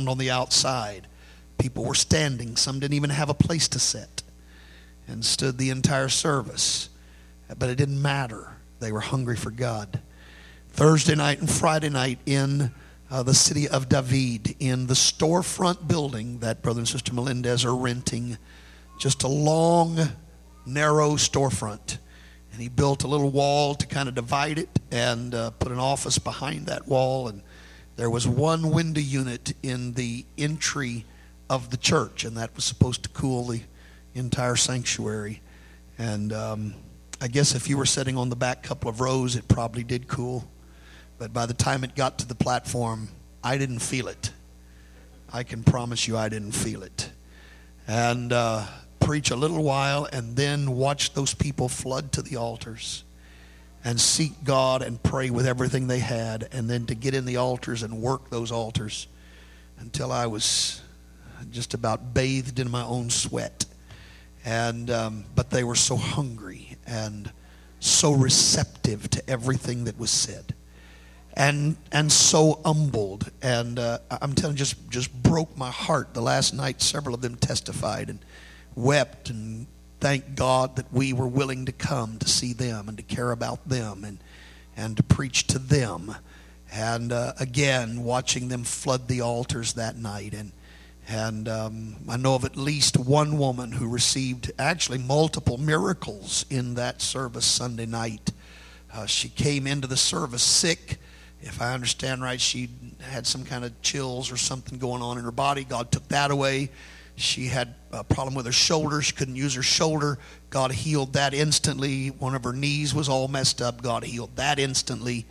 around on the outside. People were standing. Some didn't even have a place to sit and stood the entire service. But it didn't matter. They were hungry for God. Thursday night and Friday night in uh, the city of David, in the storefront building that Brother and Sister Melendez are renting, just a long, narrow storefront. And he built a little wall to kind of divide it and uh, put an office behind that wall. And there was one window unit in the entry of the church, and that was supposed to cool the entire sanctuary. And um, I guess if you were sitting on the back couple of rows, it probably did cool. But by the time it got to the platform, I didn't feel it. I can promise you I didn't feel it. And uh, preach a little while and then watch those people flood to the altars and seek God and pray with everything they had, and then to get in the altars and work those altars until I was just about bathed in my own sweat. And um, but they were so hungry and so receptive to everything that was said, and and so humbled. And uh, I'm telling you, just just broke my heart. The last night, several of them testified and wept and thanked God that we were willing to come to see them and to care about them and and to preach to them. And uh, again, watching them flood the altars that night and and um, I know of at least one woman who received actually multiple miracles in that service Sunday night. Uh, she came into the service sick. If I understand right, she had some kind of chills or something going on in her body. God took that away. She had a problem with her shoulder. She couldn't use her shoulder. God healed that instantly. One of her knees was all messed up. God healed that instantly.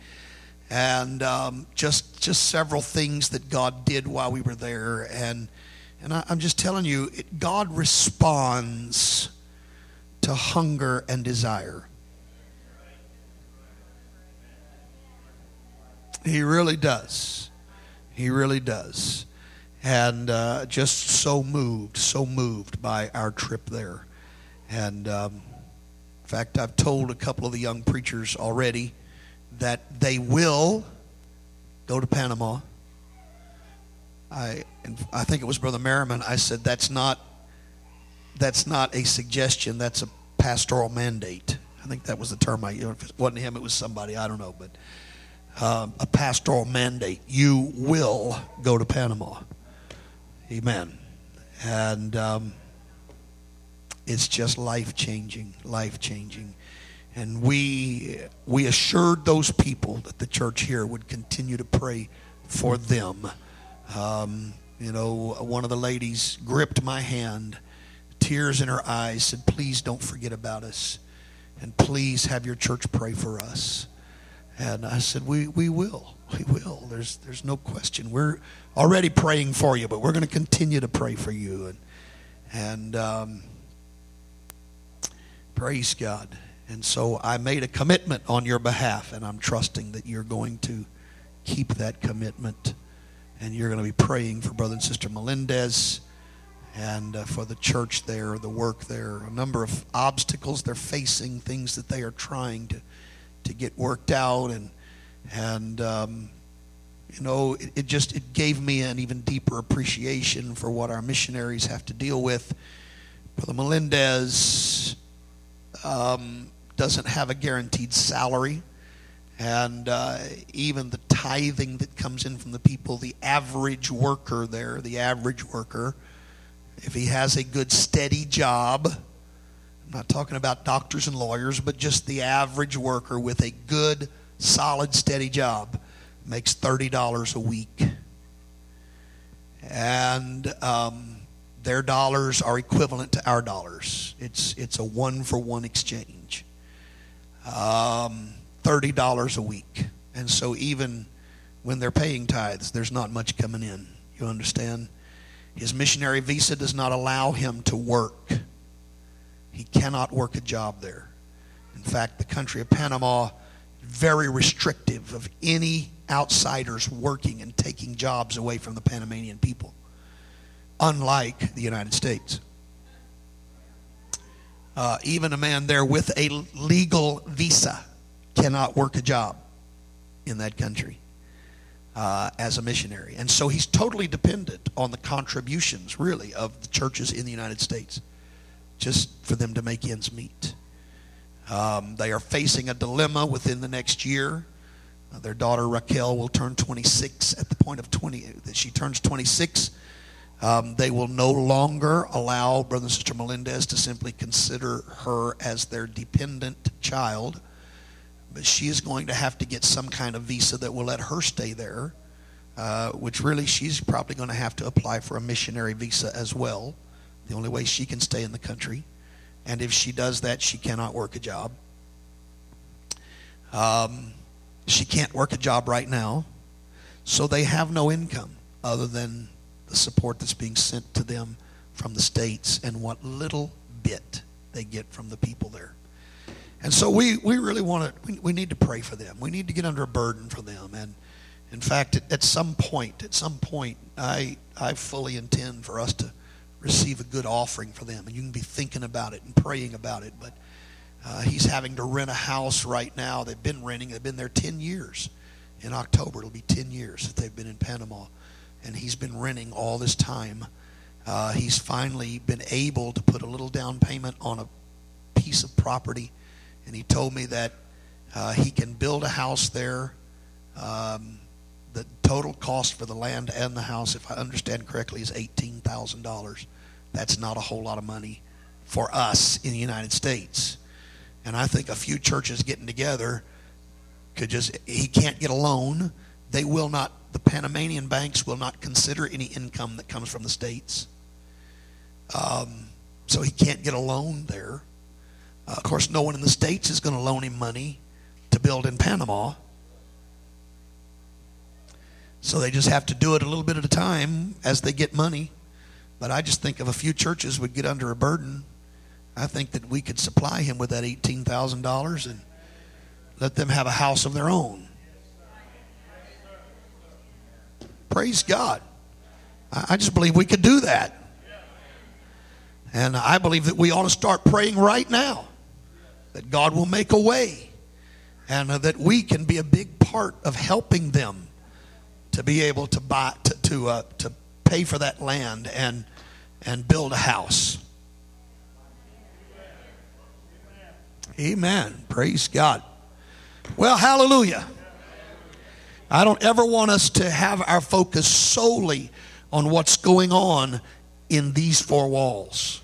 And um, just just several things that God did while we were there. And and I, am just telling you, it, God responds to hunger and desire. He really does. He really does. And uh, just so moved, so moved by our trip there. And um, in fact, I've told a couple of the young preachers already that they will go to Panama I, I think it was Brother Merriman. I said that's not that's not a suggestion. That's a pastoral mandate. I think that was the term. I, know, if it wasn't him, it was somebody. I don't know, but um, a pastoral mandate. You will go to Panama. Amen. And um, it's just life changing, life changing. And we we assured those people that the church here would continue to pray for them um, you know, one of the ladies gripped my hand, tears in her eyes, said, Please don't forget about us. And please have your church pray for us. And I said, We, we will. We will. There's, there's no question. We're already praying for you, but we're going to continue to pray for you. And, and um, praise God. And so I made a commitment on your behalf, and I'm trusting that you're going to keep that commitment and you're going to be praying for Brother and Sister Melendez and uh, for the church there, the work there, a number of obstacles they're facing, things that they are trying to, to get worked out. And, and um, you know, it, it just it gave me an even deeper appreciation for what our missionaries have to deal with. Brother Melendez um, doesn't have a guaranteed salary and uh, even the tithing that comes in from the people, the average worker there, the average worker, if he has a good steady job, I'm not talking about doctors and lawyers, but just the average worker with a good, solid, steady job makes $30 a week. And um, their dollars are equivalent to our dollars. It's, it's a one for one exchange. Um, $30 a week. And so even when they're paying tithes, there's not much coming in. You understand? His missionary visa does not allow him to work. He cannot work a job there. In fact, the country of Panama very restrictive of any outsiders working and taking jobs away from the Panamanian people, unlike the United States. Uh, even a man there with a legal visa cannot work a job in that country. uh, as a missionary. And so he's totally dependent on the contributions, really, of the churches in the United States, just for them to make ends meet. Um, they are facing a dilemma within the next year. Uh, their daughter Raquel will turn 26 at the point of 20 that she turns 26. Um, they will no longer allow Brother and Sister Melendez to simply consider her as their dependent child. But she is going to have to get some kind of visa that will let her stay there, uh, which really she's probably going to have to apply for a missionary visa as well. The only way she can stay in the country. And if she does that, she cannot work a job. Um, she can't work a job right now. So they have no income other than the support that's being sent to them from the states and what little bit they get from the people there. And so we, we really want to, we, we need to pray for them. We need to get under a burden for them. And in fact, at, at some point, at some point, I, I fully intend for us to receive a good offering for them. And you can be thinking about it and praying about it. But uh, he's having to rent a house right now. They've been renting, they've been there 10 years. In October, it'll be 10 years that they've been in Panama. And he's been renting all this time. Uh, he's finally been able to put a little down payment on a piece of property. And he told me that uh, he can build a house there. Um, the total cost for the land and the house, if I understand correctly, is $18,000. That's not a whole lot of money for us in the United States. And I think a few churches getting together could just, he can't get a loan. They will not, the Panamanian banks will not consider any income that comes from the States. Um, so he can't get a loan there. Uh, of course, no one in the States is going to loan him money to build in Panama. So they just have to do it a little bit at a time as they get money. But I just think if a few churches would get under a burden, I think that we could supply him with that $18,000 and let them have a house of their own. Praise God. I just believe we could do that. And I believe that we ought to start praying right now that God will make a way and that we can be a big part of helping them to be able to buy to to, uh, to pay for that land and and build a house. Amen. Praise God. Well, hallelujah. I don't ever want us to have our focus solely on what's going on in these four walls.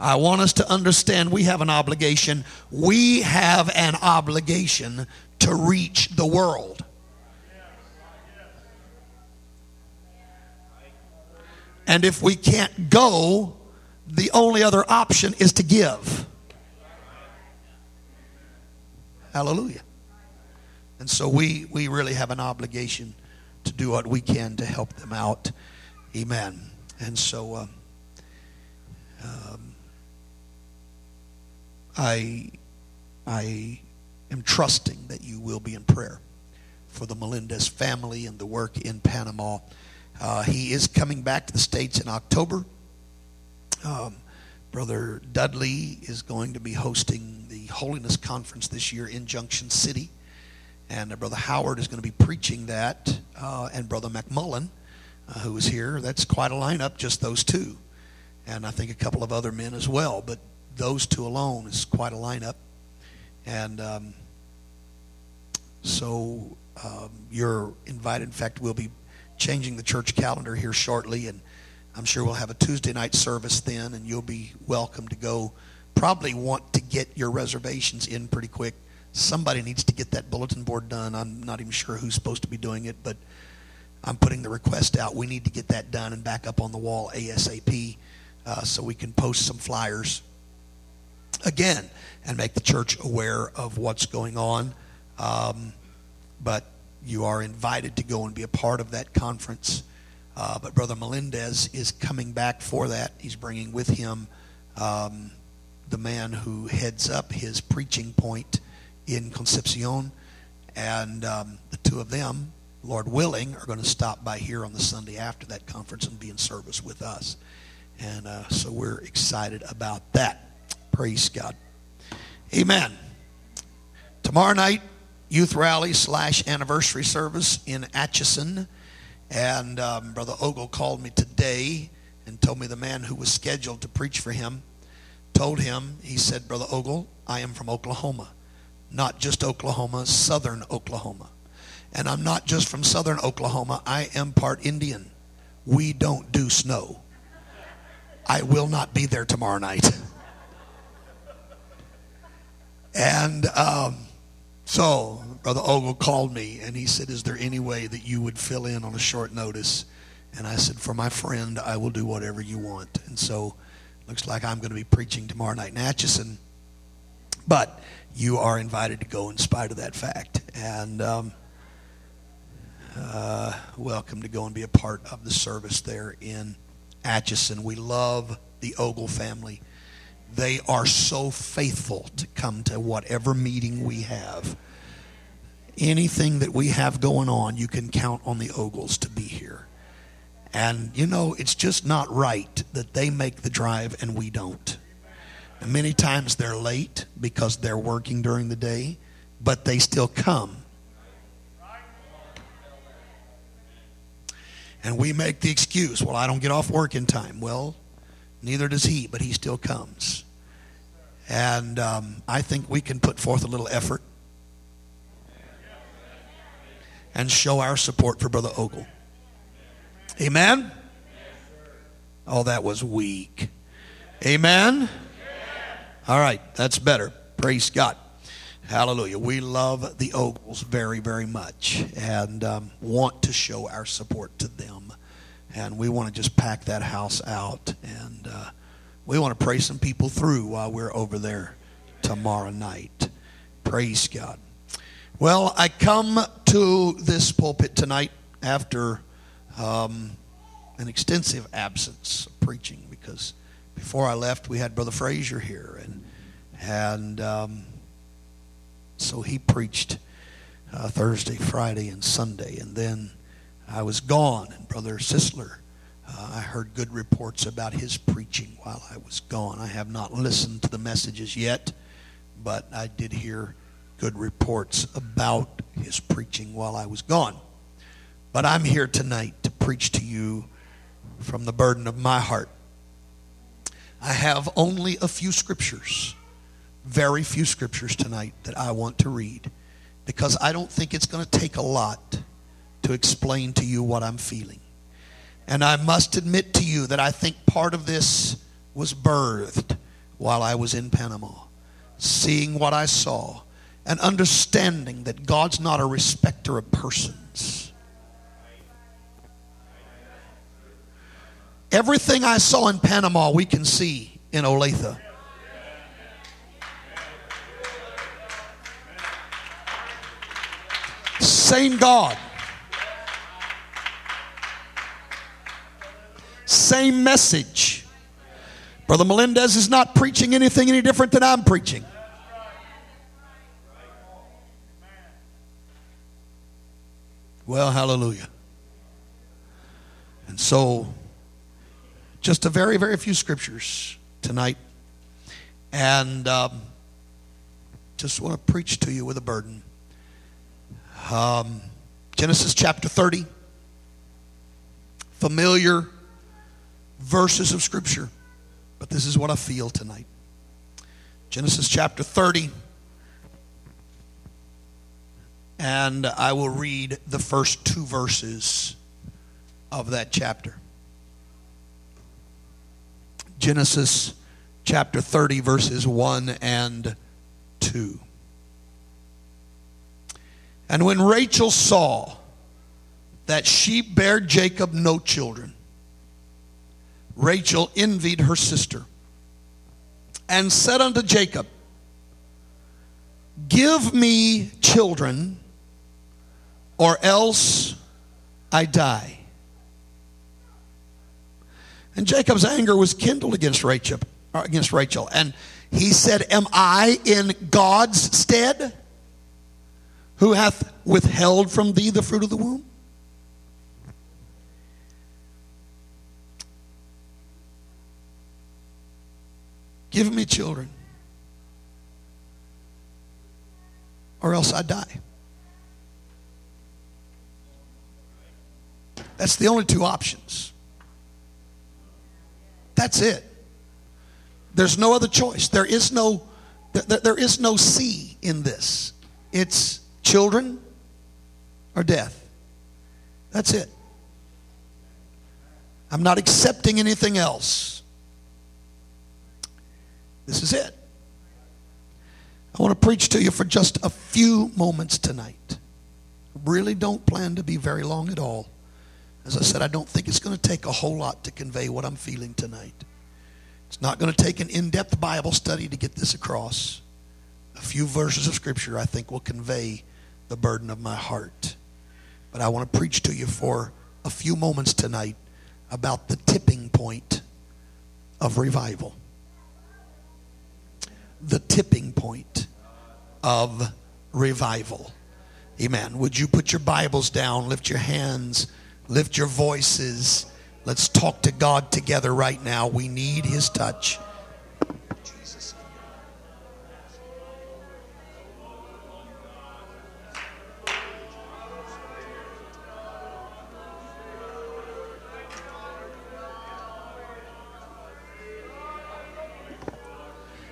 I want us to understand we have an obligation. We have an obligation to reach the world. And if we can't go, the only other option is to give. Hallelujah. And so we, we really have an obligation to do what we can to help them out. Amen. And so uh, um, I, I am trusting that you will be in prayer for the Melendez family and the work in Panama. Uh, he is coming back to the States in October. Um, Brother Dudley is going to be hosting the Holiness Conference this year in Junction City. And uh, Brother Howard is going to be preaching that. Uh, and Brother McMullen, uh, who is here. That's quite a lineup, just those two. And I think a couple of other men as well. But those two alone is quite a lineup. And um, so um, you're invited. In fact, we'll be changing the church calendar here shortly, and I'm sure we'll have a Tuesday night service then, and you'll be welcome to go. Probably want to get your reservations in pretty quick. Somebody needs to get that bulletin board done. I'm not even sure who's supposed to be doing it, but I'm putting the request out. We need to get that done and back up on the wall ASAP uh, so we can post some flyers again and make the church aware of what's going on. Um, but you are invited to go and be a part of that conference. Uh, but Brother Melendez is coming back for that. He's bringing with him um, the man who heads up his preaching point in Concepcion. And um, the two of them, Lord willing, are going to stop by here on the Sunday after that conference and be in service with us. And uh, so we're excited about that. Praise God. Amen. Tomorrow night, youth rally slash anniversary service in Atchison. And um, Brother Ogle called me today and told me the man who was scheduled to preach for him told him, he said, Brother Ogle, I am from Oklahoma. Not just Oklahoma, southern Oklahoma. And I'm not just from southern Oklahoma, I am part Indian. We don't do snow. I will not be there tomorrow night. And um, so Brother Ogle called me and he said, Is there any way that you would fill in on a short notice? And I said, For my friend, I will do whatever you want. And so looks like I'm going to be preaching tomorrow night in Atchison. But you are invited to go in spite of that fact. And um, uh, welcome to go and be a part of the service there in Atchison. We love the Ogle family. They are so faithful to come to whatever meeting we have. Anything that we have going on, you can count on the Ogles to be here. And you know, it's just not right that they make the drive and we don't. And many times they're late because they're working during the day, but they still come. And we make the excuse, well, I don't get off work in time. Well, neither does he, but he still comes. And um, I think we can put forth a little effort and show our support for Brother Ogle. Amen? Oh, that was weak. Amen? All right, that's better. Praise God. Hallelujah. We love the Ogles very, very much and um, want to show our support to them. And we want to just pack that house out. And uh, we want to pray some people through while we're over there tomorrow night. Praise God. Well, I come to this pulpit tonight after um, an extensive absence of preaching because before I left, we had Brother Frazier here, and and um, so he preached uh, Thursday, Friday, and Sunday, and then I was gone, and Brother Sisler. Uh, I heard good reports about his preaching while I was gone. I have not listened to the messages yet, but I did hear good reports about his preaching while I was gone. But I'm here tonight to preach to you from the burden of my heart. I have only a few scriptures, very few scriptures tonight that I want to read because I don't think it's going to take a lot to explain to you what I'm feeling. And I must admit to you that I think part of this was birthed while I was in Panama, seeing what I saw and understanding that God's not a respecter of persons. Everything I saw in Panama, we can see in Olathe. Same God. Same message. Brother Melendez is not preaching anything any different than I'm preaching. Well, hallelujah. And so just a very, very few scriptures tonight. And um, just want to preach to you with a burden. Um, Genesis chapter 30. Familiar verses of Scripture, but this is what I feel tonight. Genesis chapter 30. And I will read the first two verses of that chapter. Genesis chapter 30, verses 1 and 2. And when Rachel saw that she bare Jacob no children, Rachel envied her sister and said unto Jacob, Give me children, or else I die. And Jacob's anger was kindled against Rachel, uh, against Rachel. And he said, Am I in God's stead who hath withheld from thee the fruit of the womb? Give me children, or else I die. That's the only two options. That's it. There's no other choice. There is no there, there is no C in this. It's children or death. That's it. I'm not accepting anything else. This is it. I want to preach to you for just a few moments tonight. Really don't plan to be very long at all. As I said, I don't think it's going to take a whole lot to convey what I'm feeling tonight. It's not going to take an in depth Bible study to get this across. A few verses of Scripture, I think, will convey the burden of my heart. But I want to preach to you for a few moments tonight about the tipping point of revival. The tipping point of revival. Amen. Would you put your Bibles down, lift your hands, lift your voices? Let's talk to God together right now. We need His touch.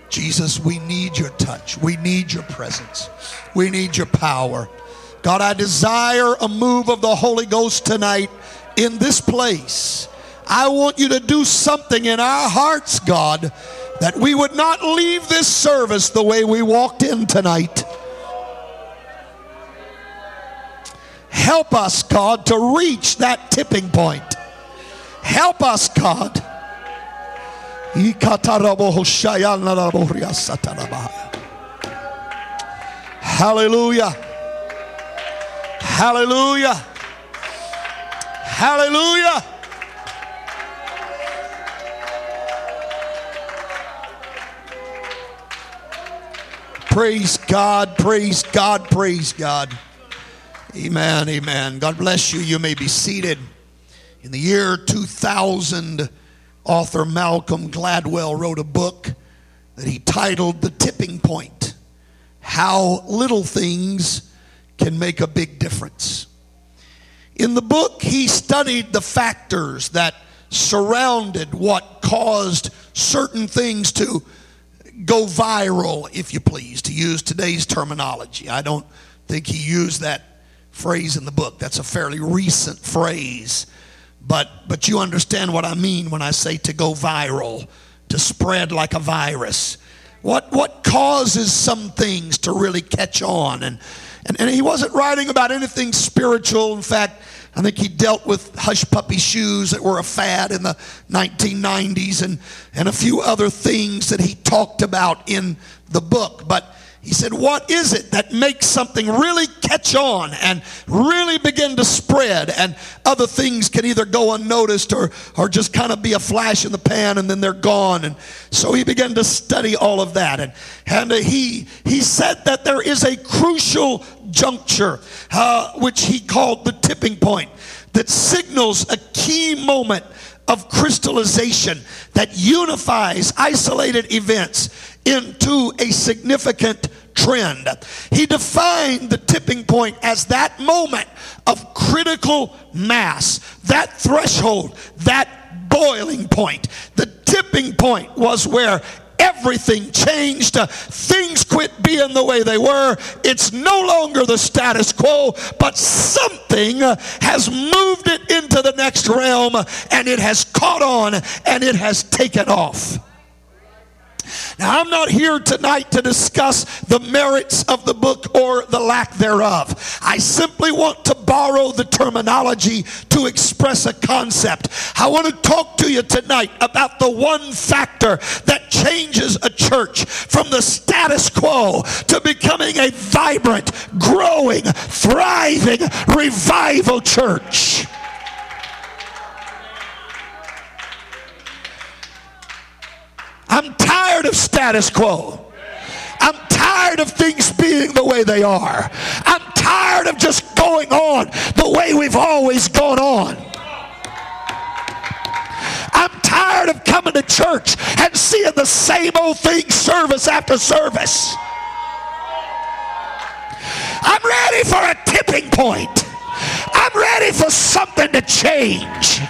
Jesus, we need your touch. We need your presence. We need your power. God, I desire a move of the Holy Ghost tonight in this place. I want you to do something in our hearts, God, that we would not leave this service the way we walked in tonight. Help us, God, to reach that tipping point. Help us, God. Hallelujah. Hallelujah. Hallelujah. Praise God, praise God, praise God. Amen, amen. God bless you. You may be seated. In the year 2000, author Malcolm Gladwell wrote a book that he titled The Tipping Point How Little Things Can Make a Big Difference. In the book, he studied the factors that surrounded what caused certain things to go viral, if you please, to use today's terminology. I don't think he used that phrase in the book. That's a fairly recent phrase but, but you understand what I mean when I say to go viral, to spread like a virus. What, what causes some things to really catch on? And, and, and he wasn't writing about anything spiritual. In fact, I think he dealt with hush puppy shoes that were a fad in the 1990s and, and a few other things that he talked about in the book. But he said, What is it that makes something really catch on and really begin to spread? And other things can either go unnoticed or, or just kind of be a flash in the pan and then they're gone. And so he began to study all of that. And, and he, he said that there is a crucial juncture, uh, which he called the tipping point, that signals a key moment of crystallization that unifies isolated events into a significant trend. He defined the tipping point as that moment of critical mass, that threshold, that boiling point. The tipping point was where everything changed. things quit being the way they were. It's no longer the status quo, but something has moved it into the next realm and it has caught on and it has taken off. Now, I'm not here tonight to discuss the merits of the book or the lack thereof. I simply want to borrow the terminology to express a concept. I want to talk to you tonight about the one factor that changes a church from the status quo to becoming a vibrant, growing, thriving revival church. I'm tired of status quo. I'm tired of things being the way they are. I'm tired of just going on the way we've always gone on. I'm tired of coming to church and seeing the same old thing service after service. I'm ready for a tipping point. I'm ready for something to change.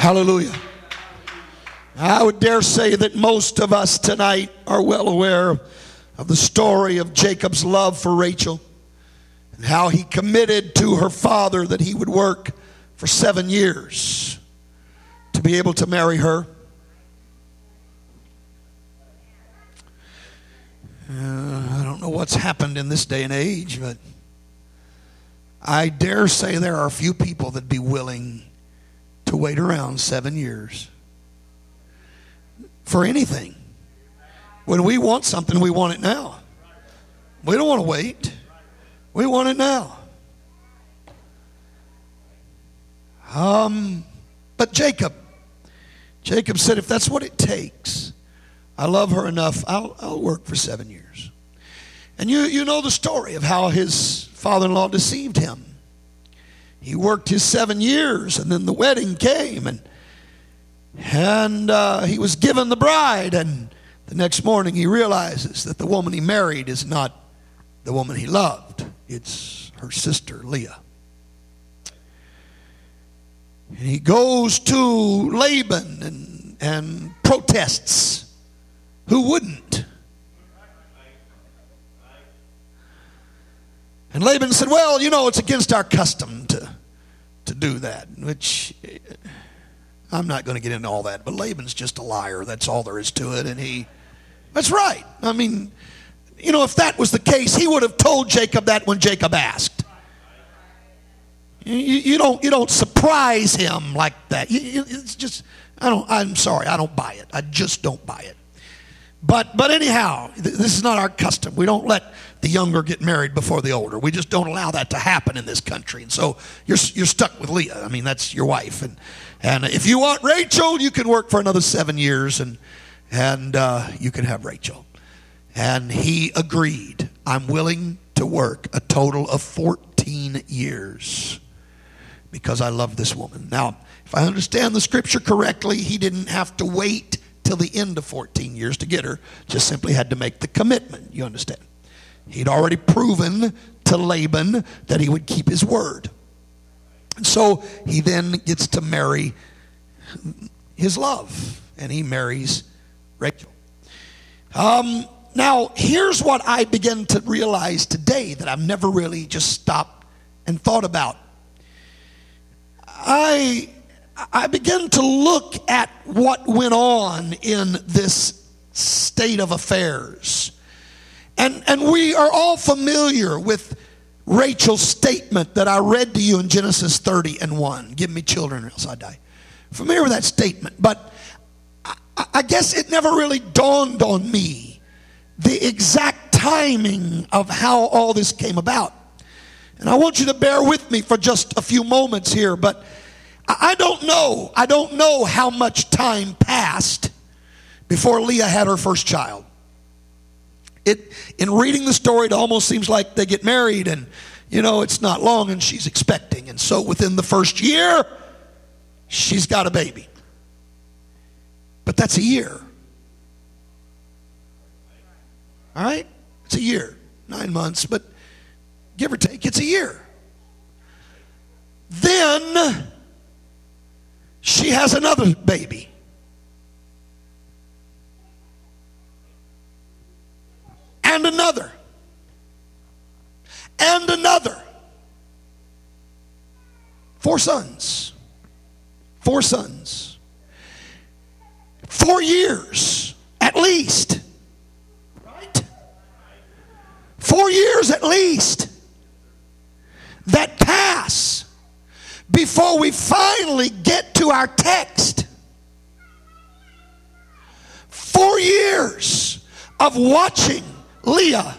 Hallelujah. I would dare say that most of us tonight are well aware of the story of Jacob's love for Rachel and how he committed to her father that he would work for seven years to be able to marry her. Uh, I don't know what's happened in this day and age, but I dare say there are few people that'd be willing to wait around seven years for anything. When we want something, we want it now. We don't want to wait. We want it now. Um, but Jacob, Jacob said, if that's what it takes, I love her enough, I'll, I'll work for seven years. And you, you know the story of how his father in law deceived him. He worked his seven years, and then the wedding came, and, and uh, he was given the bride. And the next morning, he realizes that the woman he married is not the woman he loved, it's her sister, Leah. And he goes to Laban and, and protests. Who wouldn't? And Laban said, Well, you know, it's against our custom to, to do that, which eh, I'm not going to get into all that, but Laban's just a liar. That's all there is to it. And he, that's right. I mean, you know, if that was the case, he would have told Jacob that when Jacob asked. You, you don't, you don't surprise him like that. It's just, I don't, I'm sorry, I don't buy it. I just don't buy it. But, but anyhow, this is not our custom. We don't let the younger get married before the older. We just don't allow that to happen in this country. And so you're, you're stuck with Leah. I mean, that's your wife. And, and if you want Rachel, you can work for another seven years and, and uh, you can have Rachel. And he agreed. I'm willing to work a total of 14 years because I love this woman. Now, if I understand the scripture correctly, he didn't have to wait till the end of 14 years to get her, just simply had to make the commitment. You understand? He'd already proven to Laban that he would keep his word. And so he then gets to marry his love, and he marries Rachel. Um, now, here's what I begin to realize today that I've never really just stopped and thought about. I I began to look at what went on in this state of affairs. And, and we are all familiar with Rachel's statement that I read to you in Genesis 30 and 1. Give me children or else I die. Familiar with that statement. But I, I guess it never really dawned on me the exact timing of how all this came about. And I want you to bear with me for just a few moments here, but I don't know. I don't know how much time passed before Leah had her first child. It, in reading the story, it almost seems like they get married and, you know, it's not long and she's expecting. And so within the first year, she's got a baby. But that's a year. All right? It's a year, nine months, but give or take, it's a year. Then she has another baby. And another. And another. Four sons. Four sons. Four years at least. Right? Four years at least that pass before we finally get to our text. Four years of watching Leah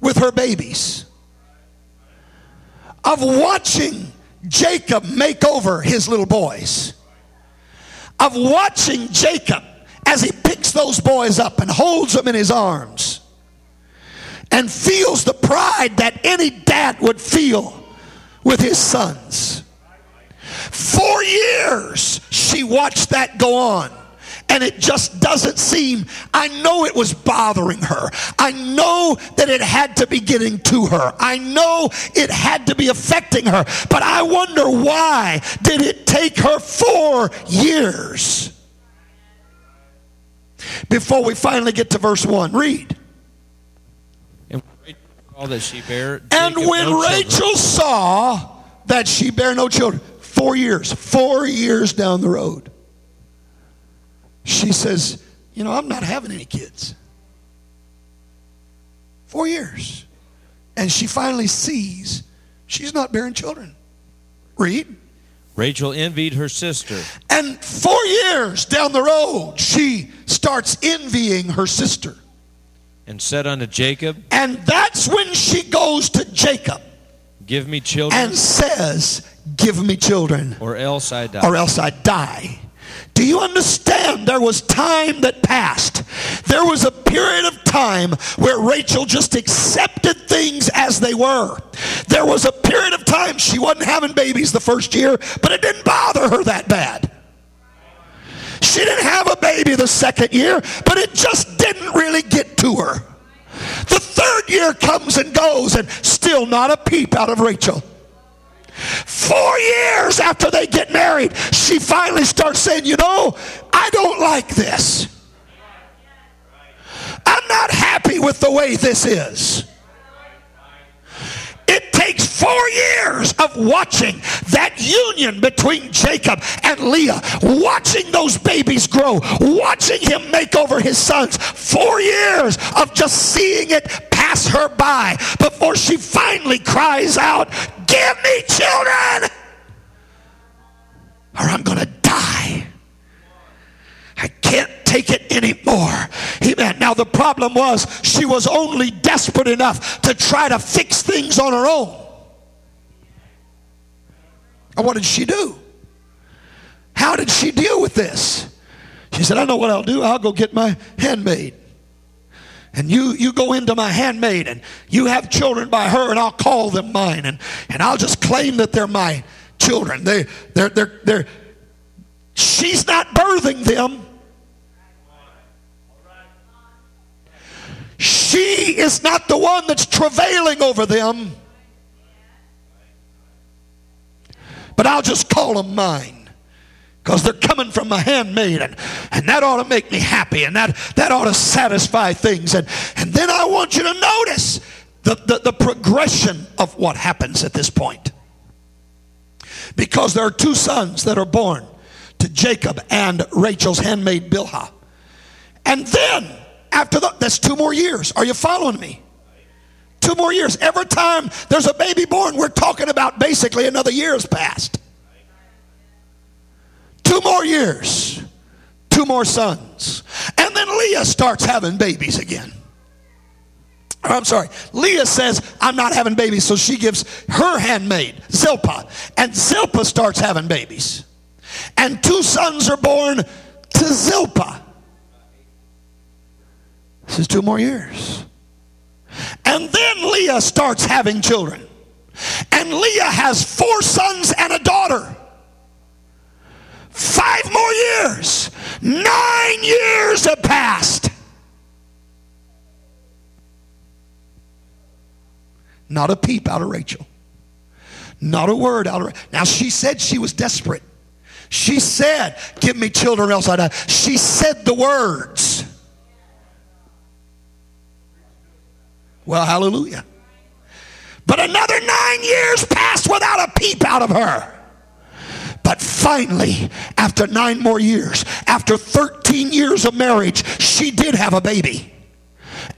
with her babies, of watching Jacob make over his little boys, of watching Jacob as he picks those boys up and holds them in his arms and feels the pride that any dad would feel with his sons. Four years she watched that go on. and it just doesn't seem, I know it was bothering her. I know that it had to be getting to her. I know it had to be affecting her. But I wonder why did it take her four years before we finally get to verse 1? Read. And all that she bare. And when. Rachel saw that she bare no children, four years, four years down the road, she says, You know, I'm not having any kids. Four years. And she finally sees she's not bearing children. Read. Rachel envied her sister. And four years down the road, she starts envying her sister. and said unto Jacob, And that's when she goes to Jacob Give me children, and says, Give me children. or else I die. or else I die. Do you understand? There was time that passed. There was a period of time where Rachel just accepted things as they were. There was a period of time she wasn't having babies the first year, but it didn't bother her that bad. She didn't have a baby the second year, but it just didn't really get to her. The third year comes and goes, and still not a peep out of Rachel. Four years after they get married, she finally starts saying, You know, I don't like this. I'm not happy with the way this is. It takes four years of watching that union between Jacob and Leah, watching those babies grow, watching him make over his sons. Four years of just seeing it pass her by before she finally cries out, Give me children, or I'm going to die. I can't take it anymore. Amen. Now, the problem was she was only desperate enough to try to fix things on her own. And what did she do? How did she deal with this? She said, I know what I'll do. I'll go get my handmaid. And you, you go into my handmaid and you have children by her and I'll call them mine and, and I'll just claim that they're my children. They, they're, they're, they're, she's not birthing them. She is not the one that's travailing over them. But I'll just call them mine because they're coming from my handmaid and, and that ought to make me happy and that, that ought to satisfy things. And, and then i want you to notice the, the, the progression of what happens at this point. Because there are two sons that are born to jacob and rachel's handmaid bilhah. And then after the, that's two more years. Are you following me? Two more years. Every time there's a baby born we're talking about basically another year has passed Two more years, two more sons. And then Leah starts having babies again. I'm sorry, Leah says, I'm not having babies, so she gives her handmaid, Zilpah. And Zilpah starts having babies. And two sons are born to Zilpah. This is two more years. And then Leah starts having children. And Leah has four sons and a daughter. Five more years. Nine years have passed. Not a peep out of Rachel. Not a word out of Rachel. Now, she said she was desperate. She said, Give me children else I die. She said the words. Well, hallelujah. But another nine years passed without a peep out of her. But finally, after nine more years, after 13 years of marriage, she did have a baby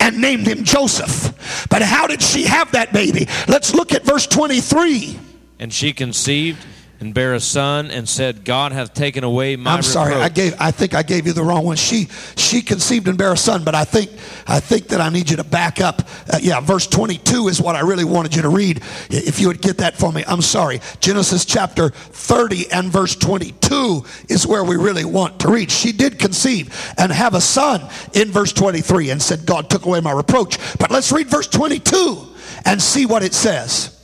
and named him Joseph. But how did she have that baby? Let's look at verse 23. And she conceived and bare a son and said, God hath taken away my reproach. I'm sorry, I gave I think I gave you the wrong one. She she conceived and bare a son, but I think I think that I need you to back up. Uh, yeah, verse 22 is what I really wanted you to read. If you would get that for me. I'm sorry. Genesis chapter 30 and verse 22 is where we really want to read. She did conceive and have a son in verse 23 and said God took away my reproach. But let's read verse 22 and see what it says.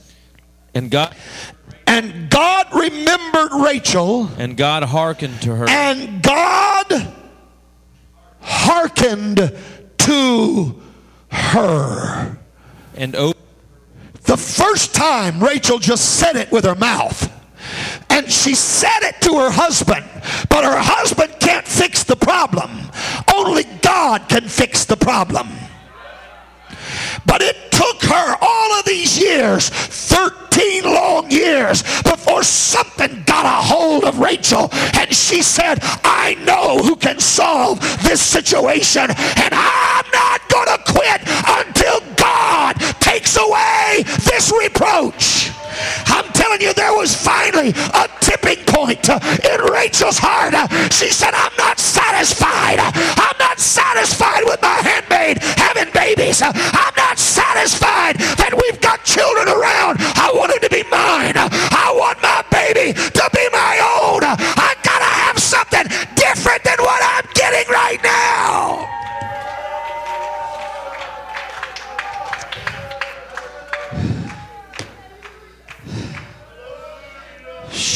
And God And God remembered Rachel and God hearkened to her And God hearkened to her. and opened The first time Rachel just said it with her mouth. And she said it to her husband, but her husband can't fix the problem. Only God can fix the problem. But it took her all of these years, 13 long years, before something got a hold of Rachel. And she said, I know who can solve this situation. And I'm not going to quit until God takes away this reproach. I'm telling you, there was finally a tipping point uh, in Rachel's heart. Uh, She said, I'm not satisfied. I'm not satisfied with my handmaid having babies. Uh, I'm not satisfied that we've got children around. I want them to be mine. I want my baby to be my own.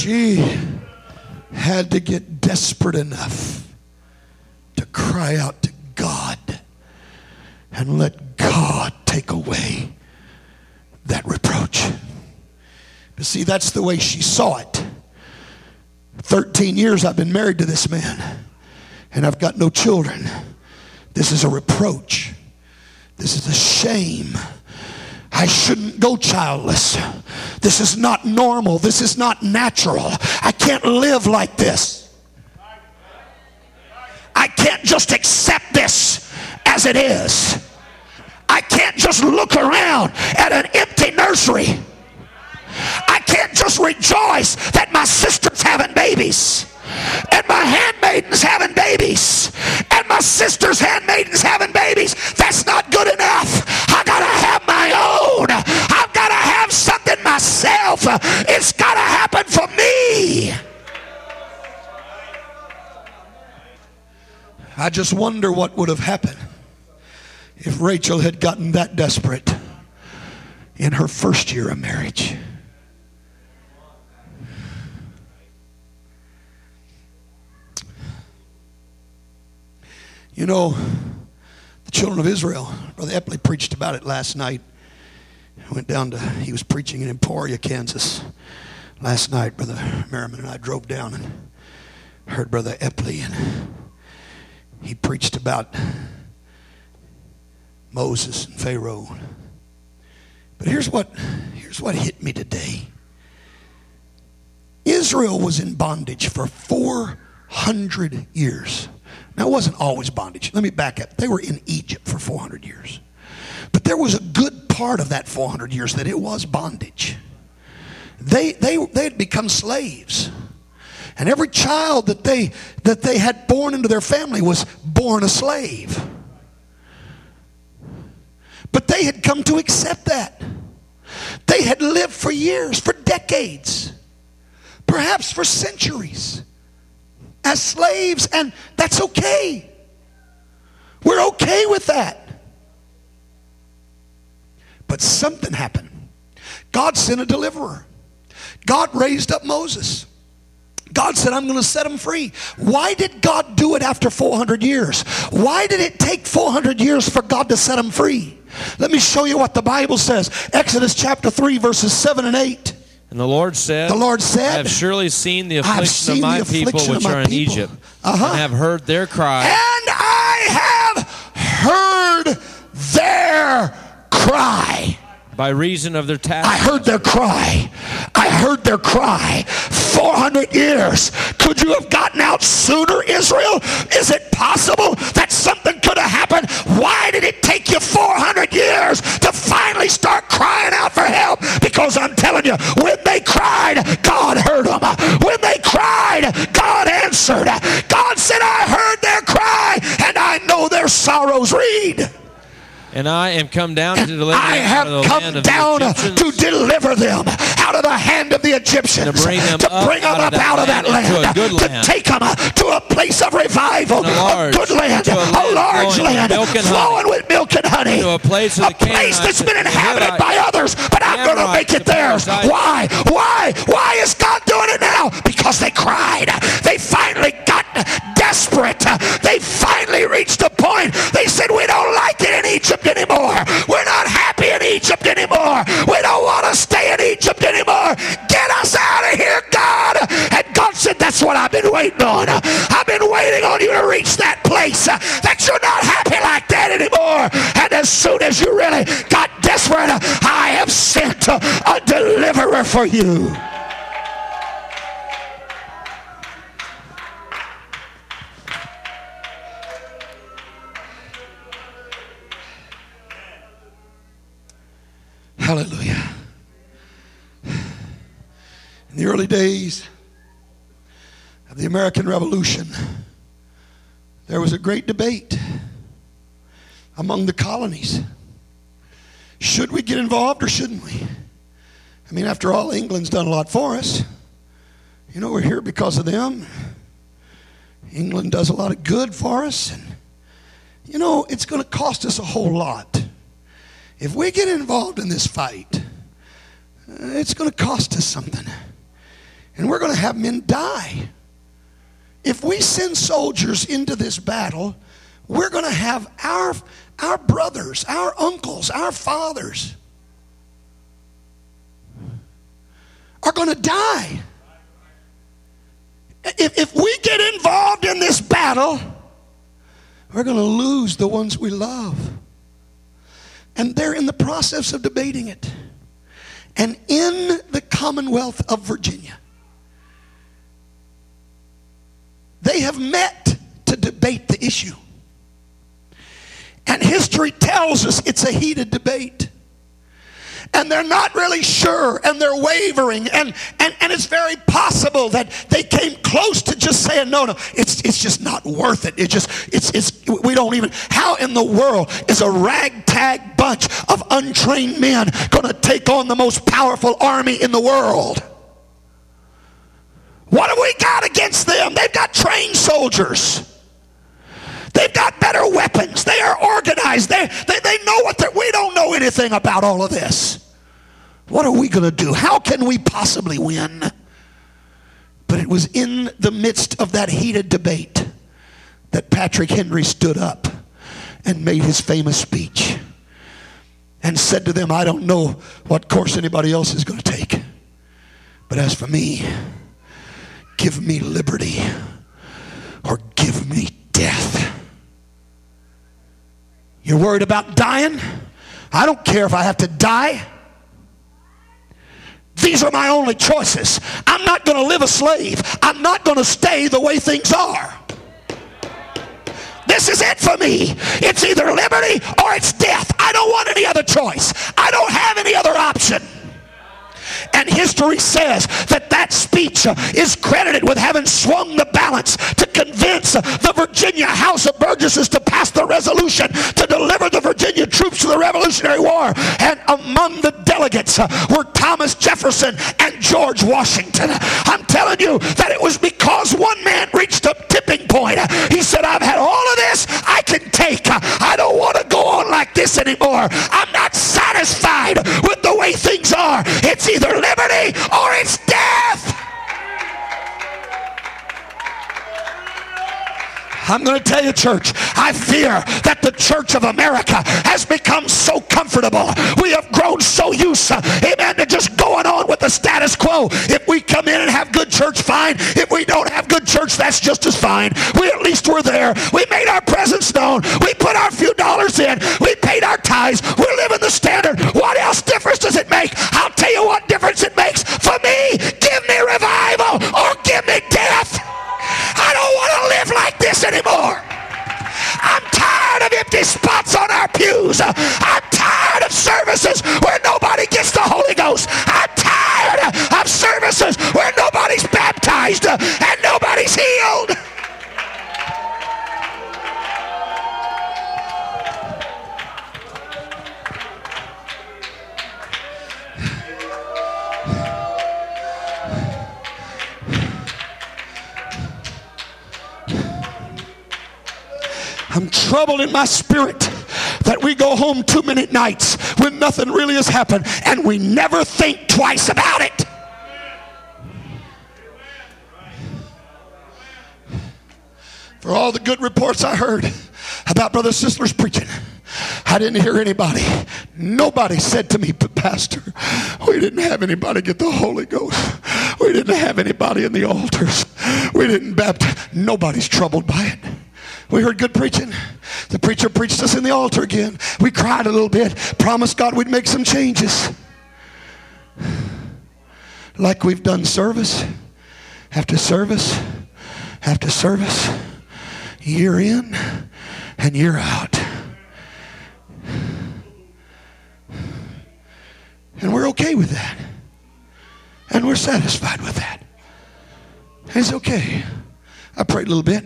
She had to get desperate enough to cry out to God and let God take away that reproach. But see, that's the way she saw it. 13 years I've been married to this man, and I've got no children. This is a reproach. This is a shame. I shouldn't go childless. This is not normal. This is not natural. I can't live like this. I can't just accept this as it is. I can't just look around at an empty nursery. I can't just rejoice that my sister's having babies and my handmaidens having babies and my sister's handmaidens having babies. That's not good enough. I gotta have my own. I've gotta have something myself. It's gotta happen for me. I just wonder what would have happened if Rachel had gotten that desperate in her first year of marriage. You know, the children of Israel, Brother Epley preached about it last night. Went down to, he was preaching in Emporia, Kansas last night. Brother Merriman and I drove down and heard Brother Epley, and he preached about Moses and Pharaoh. But here's what, here's what hit me today. Israel was in bondage for 400 years. Now, it wasn't always bondage. Let me back up. They were in Egypt for 400 years. But there was a good part of that 400 years that it was bondage. They, they, they had become slaves. And every child that they, that they had born into their family was born a slave. But they had come to accept that. They had lived for years, for decades, perhaps for centuries as slaves, and that's okay. We're okay with that. But something happened. God sent a deliverer. God raised up Moses. God said, I'm going to set them free. Why did God do it after 400 years? Why did it take 400 years for God to set them free? Let me show you what the Bible says. Exodus chapter 3, verses 7 and 8. And the Lord said, The Lord said, I have surely seen the affliction seen of my the people which are in people. Egypt, Uh-huh. and have heard their cry, And I have heard their cry. by reason of their task. I heard their cry. I heard their cry. 400 years. Could you have gotten out sooner, Israel? Is it possible that something could have happened? Why did it take you 400 years to finally start crying out for help? Because I'm telling you, when they cried, God heard them. When they cried, God answered. God said, I heard their cry and I know their sorrows. Read. And I am come down to deliver I them have out of the come land of down to deliver them out of the hand of the Egyptians, To bring them to up bring them out of up that out of that land land, a good to take them uh, to a place of revival, a large- a good land, to a a, large with land, flowing with milk and honey, To a place of a place that's been inhabited by others, but I'm going to make it theirs. Why? Why? Why is God doing it now? Because they cried. They finally got desperate. They finally reached a point. They said, We don't like it in Egypt anymore. We're not happy in Egypt anymore. We don't want to stay in Egypt anymore. Get us out of here, God. And God said, That's what I've been waiting on. I've been waiting on you to reach that place that you're not happy like that anymore. And as soon as you really got desperate, I have sent a deliverer for you. Of the American Revolution, there was a great debate among the colonies. Should we get involved or shouldn't we? I mean, after all, England's done a lot for us. You know, we're here because of them. England does a lot of good for us. And, you know, it's going to cost us a whole lot. If we get involved in this fight, it's going to cost us something. And we're going to have men die. If we send soldiers into this battle, we're going to have our, our brothers, our uncles, our fathers are going to die. If, if we get involved in this battle, we're going to lose the ones we love. And they're in the process of debating it. And in the Commonwealth of Virginia, they have met to debate the issue. And history tells us it's a heated debate. And they're not really sure and they're wavering. And, and, and it's very possible that they came close to just saying no no it's, it's just not worth it. It's just it's, it's we don't even how in the world is a ragtag bunch of untrained men going to take on the most powerful army in the world what have we got against them they've got trained soldiers They've got better weapons. They are organized. They, they, they know what they're. We don't know anything about all of this. What are we going to do? How can we possibly win? But it was in the midst of that heated debate that Patrick Henry stood up and made his famous speech and said to them, I don't know what course anybody else is going to take. But as for me, give me liberty or give me death. You're worried about dying? I don't care if I have to die. These are my only choices. I'm not going to live a slave. I'm not going to stay the way things are. This is it for me. It's either liberty or it's death. I don't want any other choice. I don't have any other option. And history says that that speech is credited with having swung the balance to convince the Virginia House of Burgesses to pass the resolution to deliver the Virginia troops to the Revolutionary War. And among the delegates were Thomas Jefferson and George Washington. I'm telling you that it was because one man reached a tipping point. He said, I've had all of this I can take. I don't want to go on like this anymore. I'm not satisfied with the way things are. It's either liberty or it's death. I'm going to tell you, church, I fear that the church of America has become so comfortable. We have grown so used, amen, to just going on with the status quo. If we come in and have good church, fine. If we don't have good church, that's just as fine. We at least were there. We made our presence known. We put our few dollars in. We paid our tithes. We're living the standard. What else difference difference it makes. In my spirit that we go home too many nights when nothing really has happened and we never think twice about it. For all the good reports I heard about Brother Sisler's preaching, I didn't hear anybody. Nobody said to me, but Pastor, we didn't have anybody get the Holy Ghost. We didn't have anybody in the altars. We didn't baptize. Nobody's troubled by it. We heard good preaching. The preacher preached us in the altar again. We cried a little bit, promised God we'd make some changes. Like we've done service after service after service, year in and year out. And we're okay with that. And we're satisfied with that. It's okay. I prayed a little bit.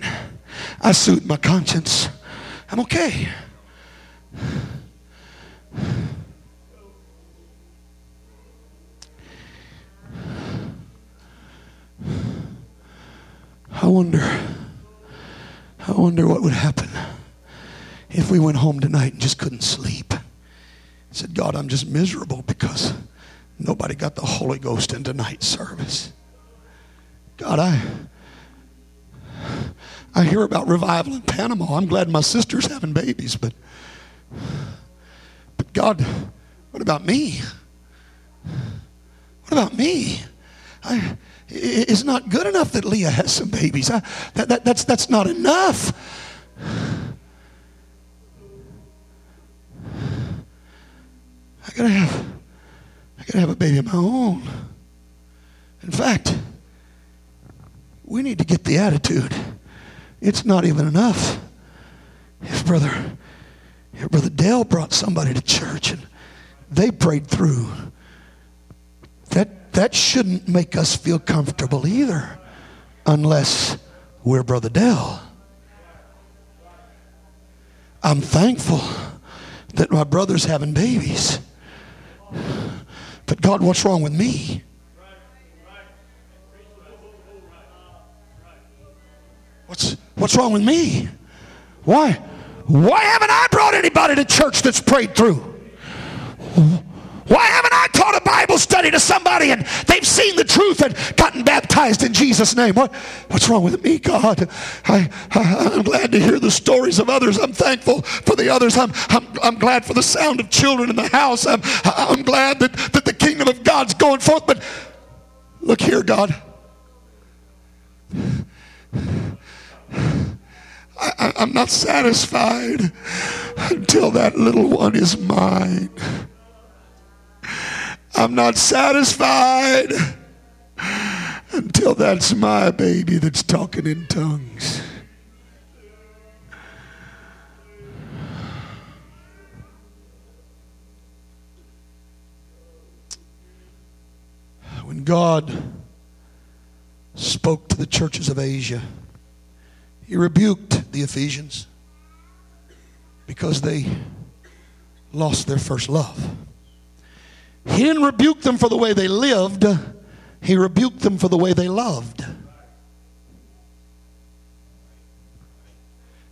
I soothed my conscience. I'm okay. I wonder, I wonder what would happen if we went home tonight and just couldn't sleep. Said, God, I'm just miserable because nobody got the Holy Ghost in tonight's service. God, I I hear about revival in Panama. I'm glad my sister's having babies, but but God, what about me? What about me? I, it's not good enough that Leah has some babies. I, that, that, that's, that's not enough. I gotta have, I gotta have a baby of my own. In fact, we need to get the attitude. It's not even enough. If brother, if brother Dale brought somebody to church and they prayed through, that that shouldn't make us feel comfortable either, unless we're brother Dale. I'm thankful that my brother's having babies. But God, what's wrong with me? What's, what's wrong with me? Why? Why haven't I brought anybody to church that's prayed through? Why haven't I taught a Bible study to somebody and they've seen the truth and gotten baptized in Jesus' name? What, what's wrong with me, God? I, I, am glad to hear the stories of others. I'm thankful for the others. I'm, I'm, I'm glad for the sound of children in the house. I'm, I'm glad that, that the kingdom of God's going forth. But look here, God. I, I'm not satisfied until that little one is mine. I'm not satisfied until that's my baby that's talking in tongues. When God spoke to the churches of Asia, He rebuked the Ephesians because they lost their first love. He didn't rebuke them for the way they lived, he rebuked them for the way they loved.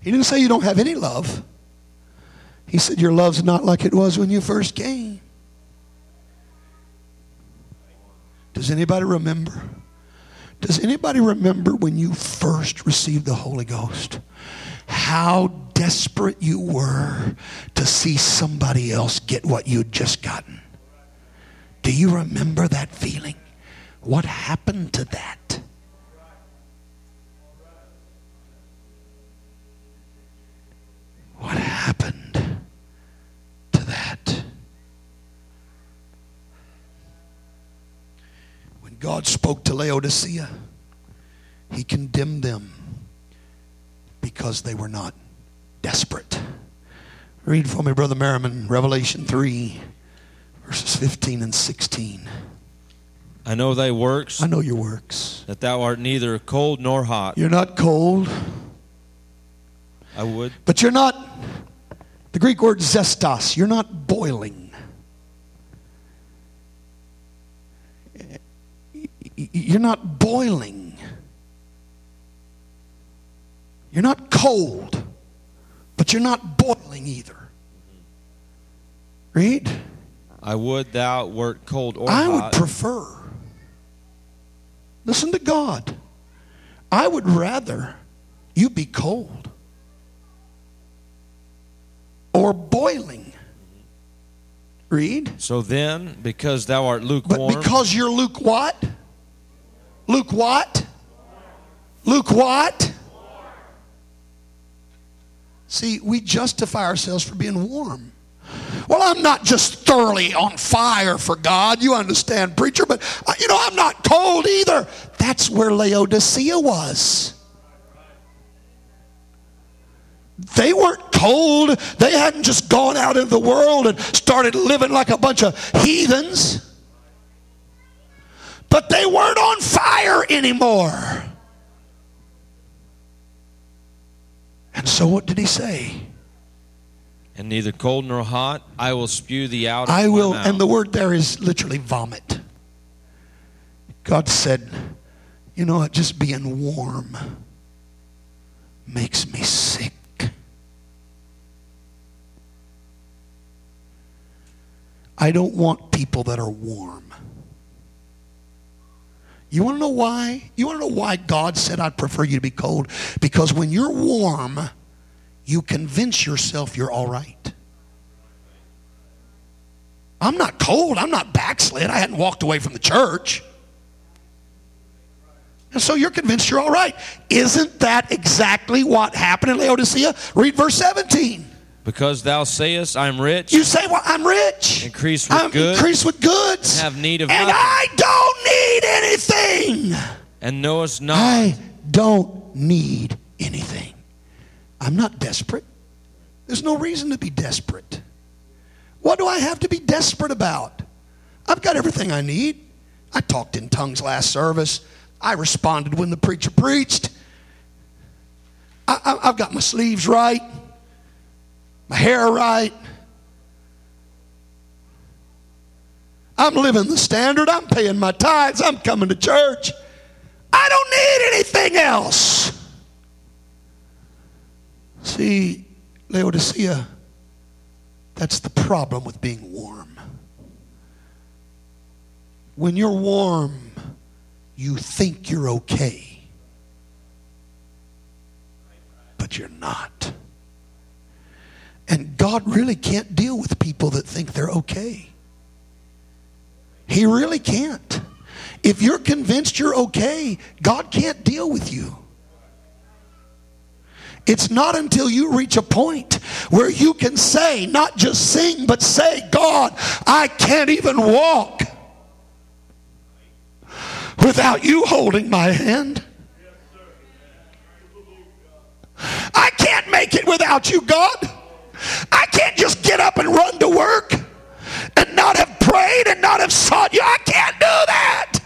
He didn't say you don't have any love. He said your love's not like it was when you first came. Does anybody remember? Does anybody remember when you first received the Holy Ghost? How desperate you were to see somebody else get what you'd just gotten. Do you remember that feeling? What happened to that? What happened to that? When God spoke to Laodicea, he condemned them because they were not desperate. Read for me, Brother Merriman, Revelation 3 verses 15 and 16. I know thy works, I know your works. that thou art neither cold nor hot. You're not cold, I would. but you're not, the Greek word zestos, you're not boiling. You're not boiling. You're not cold, but you're not boiling either. Read. I would thou wert cold or I hot. would prefer, listen to God. I would rather you be cold or boiling. Read. So then, because thou art lukewarm. But because you're Luke what? Luke what? Luke what? See, we justify ourselves for being warm. Well, I'm not just thoroughly on fire for God. You understand, preacher, but uh, you know, I'm not cold either. That's where Laodicea was. They weren't cold. They hadn't just gone out into the world and started living like a bunch of heathens. But they weren't on fire anymore. And so, what did he say? and neither cold nor hot, I will spew thee out. I will, and the word there is literally vomit. God said, You know what? Just being warm makes me sick. I don't want people that are warm. You want to know why? You want to know why God said, I'd prefer you to be cold? Because when you're warm, you convince yourself you're all right. I'm not cold. I'm not backslid. I hadn't walked away from the church. And so you're convinced you're all right. Isn't that exactly what happened in Laodicea? Read verse 17. because thou sayest, I am rich, You say, Well, I'm rich. Increase with I'm goods. increased with goods. have need of and nothing, I don't anything. and knowest not I don't need anything. I'm not desperate. There's no reason to be desperate. What do I have to be desperate about? I've got everything I need. I talked in tongues last service. I responded when the preacher preached. I, I, I've got my sleeves right, my hair right. I'm living the standard. I'm paying my tithes. I'm coming to church. I don't need anything else. See, Laodicea, that's the problem with being warm. When you're warm, you think you're okay, but you're not. And God really can't deal with people that think they're okay. He really can't. If you're convinced you're okay, God can't deal with you. It's not until you reach a point where you can say, not just sing, but say, God, I can't even walk without you holding my hand. I can't make it without you, God. I can't just get up and run to work and not have prayed and not have sought you. I can't do that.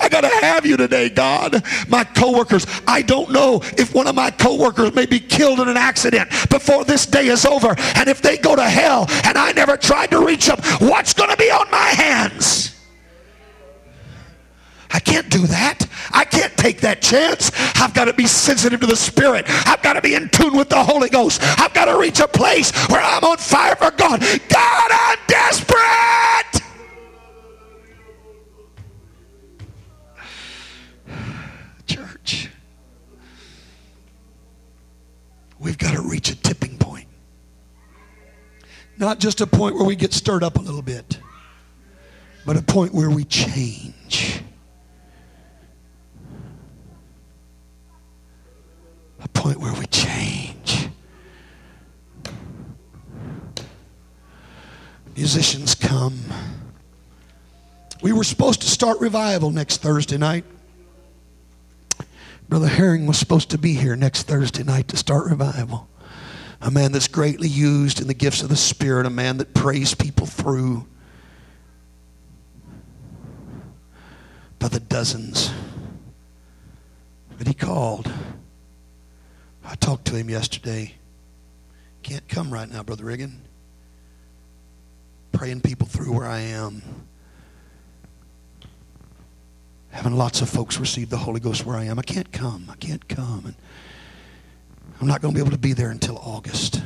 I got to have you today, God. My coworkers, I don't know if one of my coworkers may be killed in an accident before this day is over. And if they go to hell and I never tried to reach them, what's going to be on my hands? I can't do that. I can't take that chance. I've got to be sensitive to the Spirit. I've got to be in tune with the Holy Ghost. I've got to reach a place where I'm on fire for God. God, we've got to reach a tipping point. Not just a point where we get stirred up a little bit, but a point where we change. A point where we change. Musicians come. We were supposed to start revival next Thursday night. Brother Herring was supposed to be here next Thursday night to start revival. A man that's greatly used in the gifts of the Spirit, a man that prays people through by the dozens. But he called. I talked to him yesterday. Can't come right now, Brother Riggin. Praying people through where I am. Having lots of folks receive the Holy Ghost where I am. I can't come. I can't come. And I'm not going to be able to be there until August.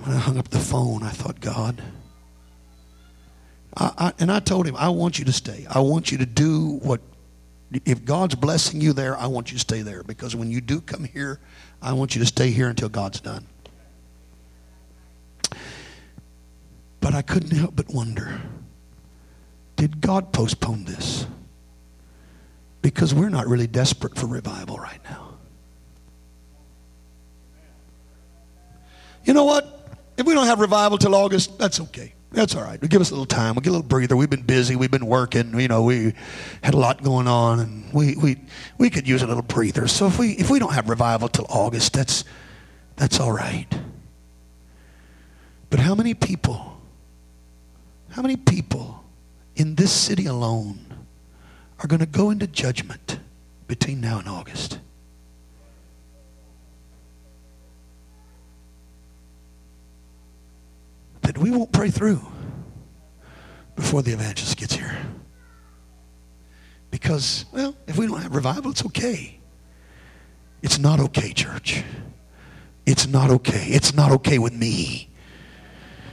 When I hung up the phone, I thought, God. I, I, and I told him, I want you to stay. I want you to do what If God's blessing you there, I want you to stay there because when you do come here, I want you to stay here until God's done. But I couldn't help but wonder did God postpone this? Because we're not really desperate for revival right now. You know what? If we don't have revival till August, that's okay. That's all right. We'll give us a little time. We'll get a little breather. We've been busy. We've been working. You know, we had a lot going on, and we, we, we could use a little breather. So if we, if we don't have revival till August, that's, that's all right. But how many people, how many people in this city alone are going to go into judgment between now and August? that we won't pray through before the evangelist gets here. Because, well, if we don't have revival, it's okay. It's not okay, church. It's not okay. It's not okay with me.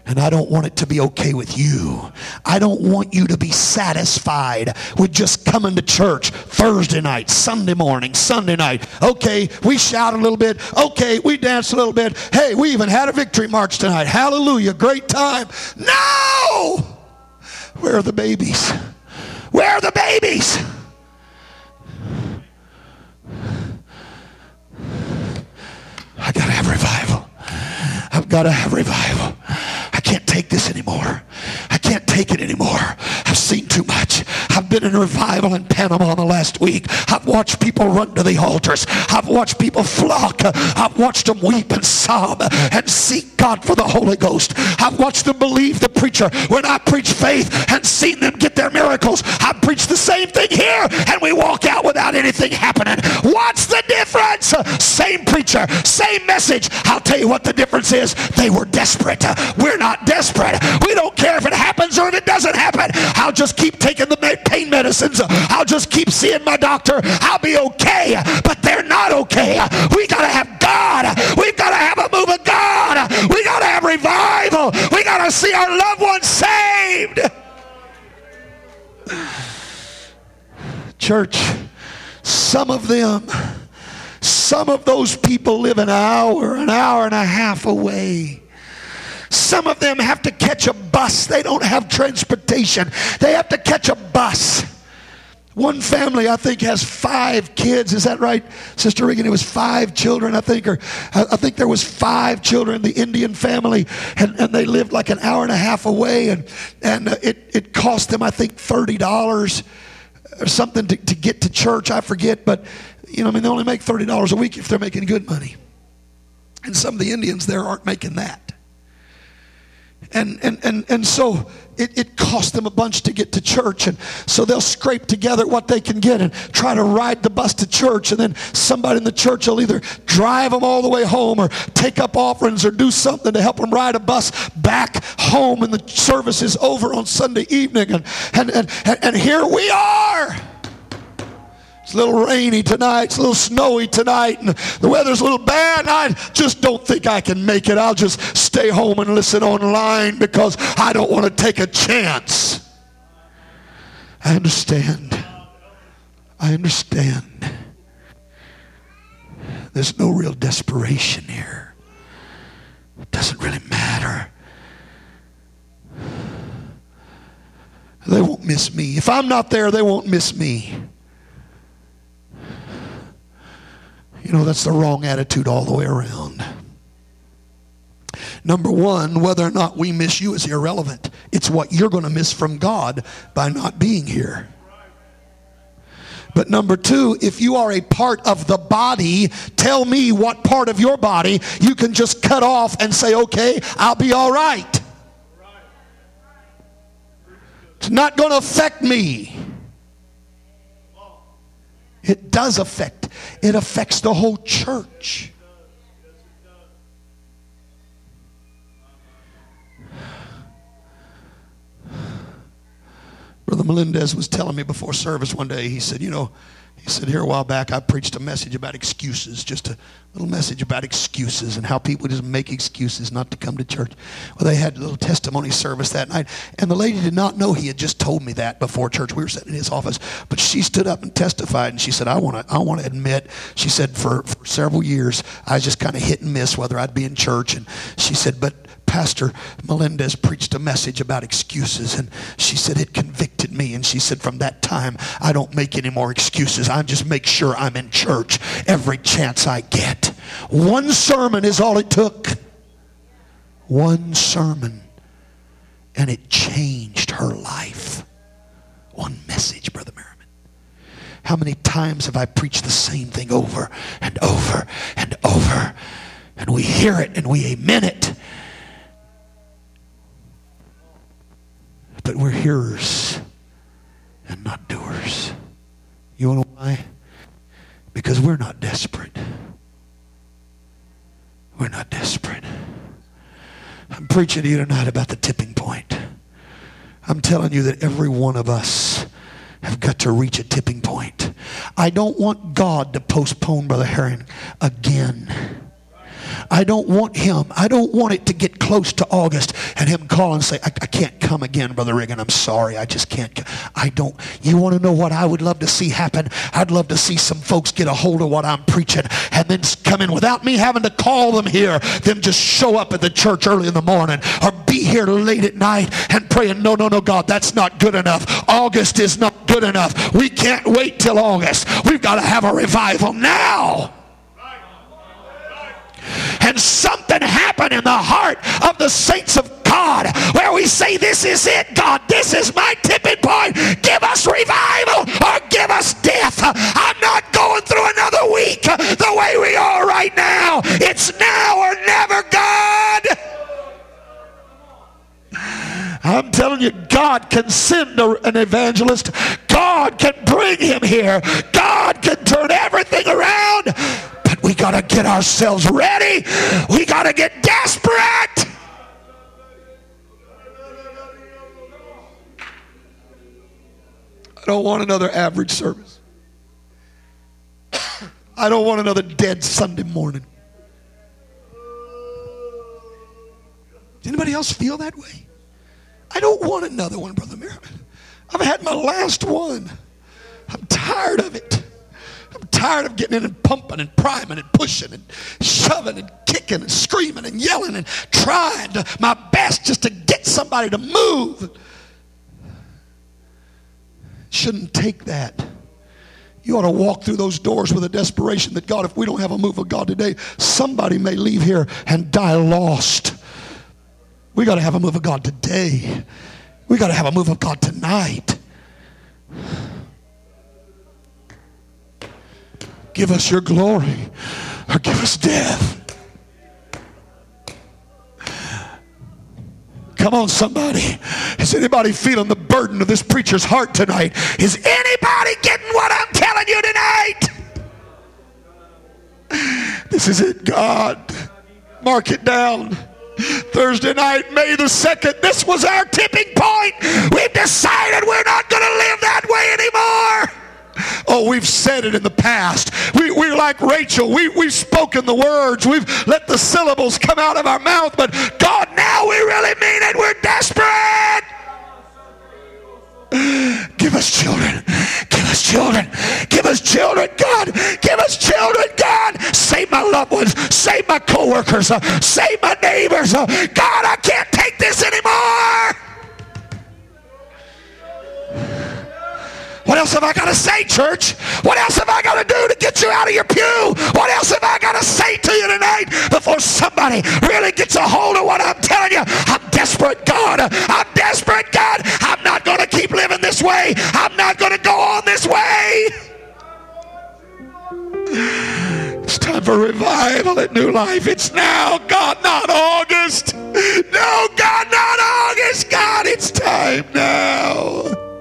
And I don't want it to be okay with you. I don't want you to be satisfied with just coming to church Thursday night, Sunday morning, Sunday night. Okay, we shout a little bit. Okay, we dance a little bit. Hey, we even had a victory march tonight. Hallelujah, great time. No! Where are the babies? Where are the babies? I got to have revival. I've got to have revival can't take this anymore. I can't take it anymore. I've seen too much. I've been in revival in Panama the last week. I've watched people run to the altars. I've watched people flock. I've watched them weep and sob and seek God for the Holy Ghost. I've watched them believe the preacher when I preach faith and seen them get their miracles. I preach the same thing here and we walk out without anything happening. What's the difference? Same preacher, same message. I'll tell you what the difference is. They were desperate. We're not desperate. We don't care if it happens or if it doesn't happen. I'll just keep taking the pain medicines. I'll just keep seeing my doctor. I'll be okay. But they're not okay. We got to have God. We've got to have a move of God. We got to have revival. We got to see our loved ones saved. Church, some of them, some of those people live an hour, an hour and a half away some of them have to catch a bus. They don't have transportation. They have to catch a bus. One family, I think, has five kids. Is that right, Sister Regan? It was five children, I think, or I think there was five children the Indian family, and, and they lived like an hour and a half away, and and uh, it it cost them, I think, thirty dollars or something to, to get to church. I forget, but you know, I mean, they only make thirty dollars a week if they're making good money, and some of the Indians there aren't making that. And, and, and, and so it, it costs them a bunch to get to church. And so they'll scrape together what they can get and try to ride the bus to church. And then somebody in the church will either drive them all the way home or take up offerings or do something to help them ride a bus back home. And the service is over on Sunday evening. And, and, and, and here we are. It's a little rainy tonight. It's a little snowy tonight. And the weather's a little bad. I just don't think I can make it. I'll just stay home and listen online because I don't want to take a chance. I understand. I understand. There's no real desperation here. It doesn't really matter. They won't miss me. If I'm not there, they won't miss me. You know, that's the wrong attitude all the way around. Number one, whether or not we miss you is irrelevant. It's what you're going to miss from God by not being here. But number two, if you are a part of the body, tell me what part of your body you can just cut off and say, okay, I'll be all right. It's not going to affect me. It does affect, it affects the whole church. Brother Melendez was telling me before service one day, he said, You know, he said, Here a while back, I preached a message about excuses, just a little message about excuses and how people just make excuses not to come to church. Well, they had a little testimony service that night, and the lady did not know he had just told me that before church. We were sitting in his office, but she stood up and testified, and she said, I want to I wanna admit, she said, for, for several years, I was just kind of hit and miss whether I'd be in church. And she said, But Pastor Melendez preached a message about excuses, and she said it convicted me. And she said, From that time, I don't make any more excuses. I just make sure I'm in church every chance I get. One sermon is all it took. One sermon, and it changed her life. One message, Brother Merriman. How many times have I preached the same thing over and over and over? And we hear it and we amen it. But we're hearers and not doers. You know why? Because we're not desperate. We're not desperate. I'm preaching to you tonight about the tipping point. I'm telling you that every one of us have got to reach a tipping point. I don't want God to postpone Brother Herring again. I don't want him. I don't want it to get close to August and him call and say, I, I can't come again, Brother Reagan. I'm sorry. I just can't. I don't. You want to know what I would love to see happen? I'd love to see some folks get a hold of what I'm preaching and then come in without me having to call them here. Them just show up at the church early in the morning or be here late at night and praying, no, no, no, God, that's not good enough. August is not good enough. We can't wait till August. We've got to have a revival now and something happen in the heart of the saints of God where we say, This is it, God. This is my tipping point. Give us revival or give us death. I'm not going through another week the way we are right now. It's now or never, God. I'm telling you, God can send an evangelist. God can bring him here. God can turn everything around. We got to get ourselves ready. We got to get desperate. I don't want another average service. I don't want another dead Sunday morning. Does anybody else feel that way? I don't want another one, Brother Merriman. I've had my last one. I'm tired of it. Tired of getting in and pumping and priming and pushing and shoving and kicking and screaming and yelling and trying to, my best just to get somebody to move. Shouldn't take that. You ought to walk through those doors with a desperation that God, if we don't have a move of God today, somebody may leave here and die lost. We got to have a move of God today. We got to have a move of God tonight. Give us your glory or give us death. Come on, somebody. Is anybody feeling the burden of this preacher's heart tonight? Is anybody getting what I'm telling you tonight? This is it, God. Mark it down. Thursday night, May the 2nd, this was our tipping point. We've decided we're not going to live that way anymore. Oh, we've said it in the past. We, we're like Rachel. We, we've spoken the words. We've let the syllables come out of our mouth. But God, now we really mean it. We're desperate. Give us children. Give us children. Give us children, God. Give us children, God. Save my loved ones. Save my coworkers. Uh, save my neighbors. Uh, God, I can't take this anymore. What else have I got to say, church? What else have I got to do to get you out of your pew? What else have I got to say to you tonight before somebody really gets a hold of what I'm telling you? I'm desperate, God. I'm desperate, God. I'm not going to keep living this way. I'm not going to go on this way. It's time for revival at New Life. It's now, God, not August. No, God, not August. God, it's time now.